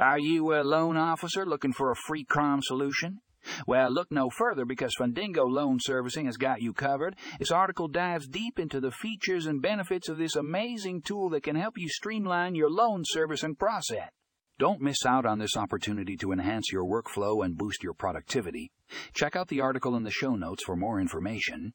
Are you a loan officer looking for a free CRM solution? Well, look no further because Fundingo Loan Servicing has got you covered. This article dives deep into the features and benefits of this amazing tool that can help you streamline your loan servicing process. Don't miss out on this opportunity to enhance your workflow and boost your productivity. Check out the article in the show notes for more information.